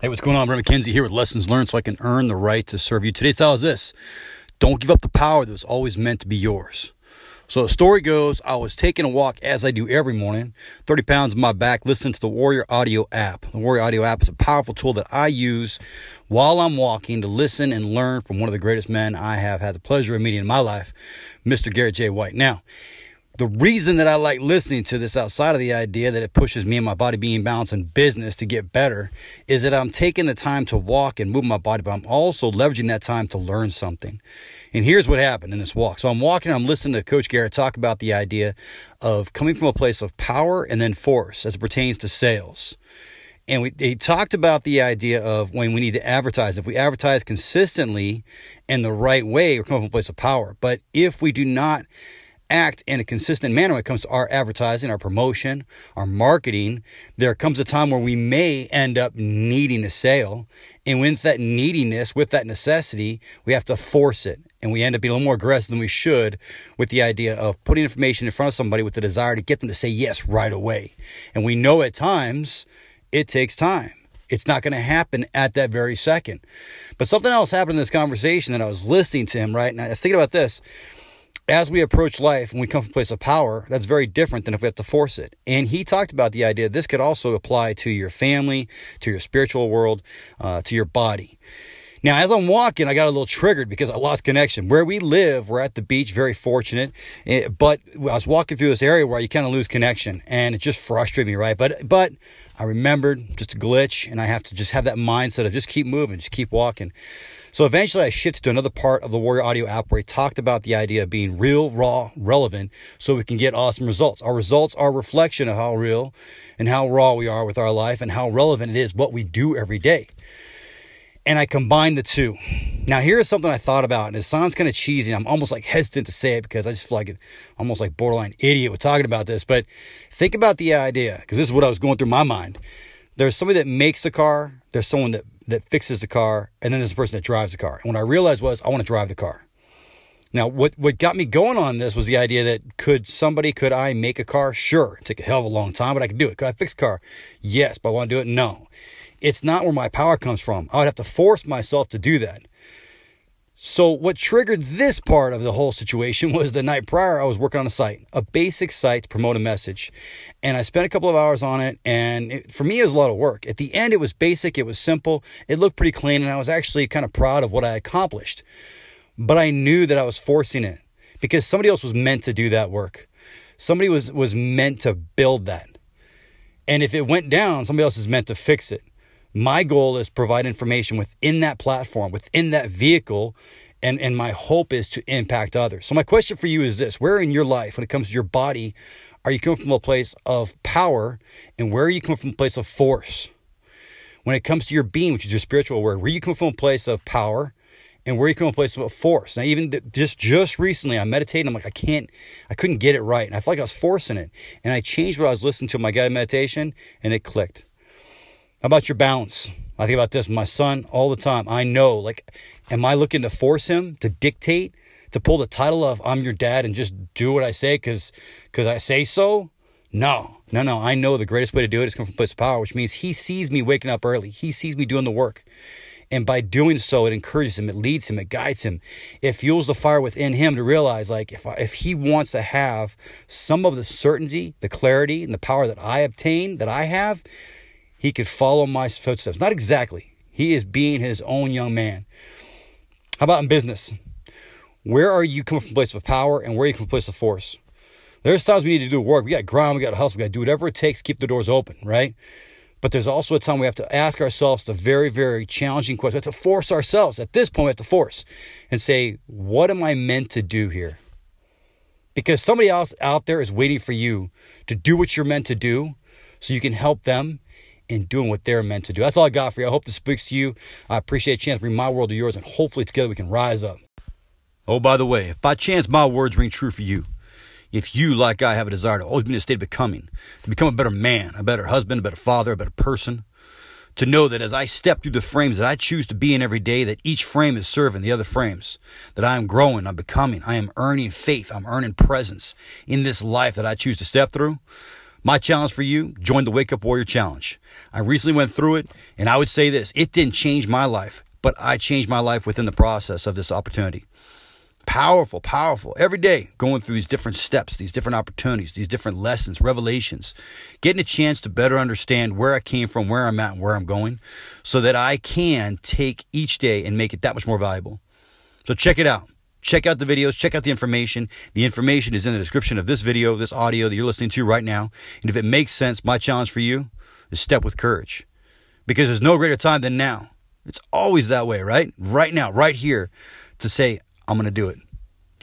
Hey, what's going on? Brent McKenzie here with Lessons Learned so I can earn the right to serve you. Today's style is this Don't give up the power that was always meant to be yours. So the story goes I was taking a walk as I do every morning, 30 pounds on my back, listening to the Warrior Audio app. The Warrior Audio app is a powerful tool that I use while I'm walking to listen and learn from one of the greatest men I have had the pleasure of meeting in my life, Mr. Garrett J. White. Now, the reason that I like listening to this outside of the idea that it pushes me and my body being balanced in business to get better is that I'm taking the time to walk and move my body, but I'm also leveraging that time to learn something. And here's what happened in this walk. So I'm walking, I'm listening to Coach Garrett talk about the idea of coming from a place of power and then force as it pertains to sales. And we, he talked about the idea of when we need to advertise. If we advertise consistently in the right way, we're coming from a place of power. But if we do not act in a consistent manner when it comes to our advertising, our promotion, our marketing, there comes a time where we may end up needing a sale. And with that neediness, with that necessity, we have to force it. And we end up being a little more aggressive than we should with the idea of putting information in front of somebody with the desire to get them to say yes right away. And we know at times it takes time. It's not going to happen at that very second. But something else happened in this conversation that I was listening to him, right? And I was thinking about this as we approach life and we come from a place of power, that's very different than if we have to force it. And he talked about the idea this could also apply to your family, to your spiritual world, uh, to your body. Now, as I'm walking, I got a little triggered because I lost connection. Where we live, we're at the beach, very fortunate. Eh, but I was walking through this area where you kind of lose connection, and it just frustrated me, right? But but I remembered just a glitch, and I have to just have that mindset of just keep moving, just keep walking. So eventually I shifted to another part of the Warrior Audio app where he talked about the idea of being real, raw, relevant so we can get awesome results. Our results are a reflection of how real and how raw we are with our life and how relevant it is what we do every day. And I combined the two. Now, here's something I thought about, and it sounds kind of cheesy. I'm almost like hesitant to say it because I just feel like it, almost like borderline idiot with talking about this. But think about the idea, because this is what I was going through my mind. There's somebody that makes the car, there's someone that that fixes the car, and then there's a person that drives the car. And what I realized was I want to drive the car. Now, what, what got me going on this was the idea that could somebody, could I make a car? Sure. It took a hell of a long time, but I could do it. Could I fix a car? Yes, but I want to do it? No. It's not where my power comes from. I would have to force myself to do that. So, what triggered this part of the whole situation was the night prior, I was working on a site, a basic site to promote a message. And I spent a couple of hours on it. And it, for me, it was a lot of work. At the end, it was basic, it was simple, it looked pretty clean. And I was actually kind of proud of what I accomplished. But I knew that I was forcing it because somebody else was meant to do that work. Somebody was, was meant to build that. And if it went down, somebody else is meant to fix it. My goal is provide information within that platform, within that vehicle, and, and my hope is to impact others. So my question for you is this where in your life, when it comes to your body, are you coming from a place of power and where are you coming from a place of force? When it comes to your being, which is your spiritual word, where you come from a place of power and where you come from a place of force. Now, even just just recently, I meditated. I'm like, I can't, I couldn't get it right, and I felt like I was forcing it. And I changed what I was listening to my guided meditation, and it clicked. How about your balance? I think about this my son all the time. I know, like, am I looking to force him to dictate, to pull the title of I'm your dad and just do what I say because because I say so? No, no, no. I know the greatest way to do it is come from place of power, which means he sees me waking up early. He sees me doing the work. And by doing so, it encourages him, it leads him, it guides him. It fuels the fire within him to realize, like, if, I, if he wants to have some of the certainty, the clarity, and the power that I obtain, that I have, he could follow my footsteps. Not exactly. He is being his own young man. How about in business? Where are you coming from a place of power and where are you coming from a place of force? There's times we need to do work. We got to grind, we got to hustle, we got to do whatever it takes to keep the doors open, right? But there's also a time we have to ask ourselves the very, very challenging question. We have to force ourselves. At this point, we have to force and say, what am I meant to do here? Because somebody else out there is waiting for you to do what you're meant to do so you can help them in doing what they're meant to do. That's all I got for you. I hope this speaks to you. I appreciate a chance to bring my world to yours, and hopefully together we can rise up. Oh, by the way, if by chance my words ring true for you, if you, like I, have a desire to always be in a state of becoming, to become a better man, a better husband, a better father, a better person, to know that as I step through the frames that I choose to be in every day, that each frame is serving the other frames, that I am growing, I'm becoming, I am earning faith, I'm earning presence in this life that I choose to step through, My challenge for you join the Wake Up Warrior Challenge. I recently went through it, and I would say this it didn't change my life, but I changed my life within the process of this opportunity. Powerful, powerful. Every day going through these different steps, these different opportunities, these different lessons, revelations, getting a chance to better understand where I came from, where I'm at, and where I'm going, so that I can take each day and make it that much more valuable. So check it out. Check out the videos, check out the information. The information is in the description of this video, this audio that you're listening to right now. And if it makes sense, my challenge for you is step with courage. Because there's no greater time than now. It's always that way, right? Right now, right here, to say, I'm going to do it.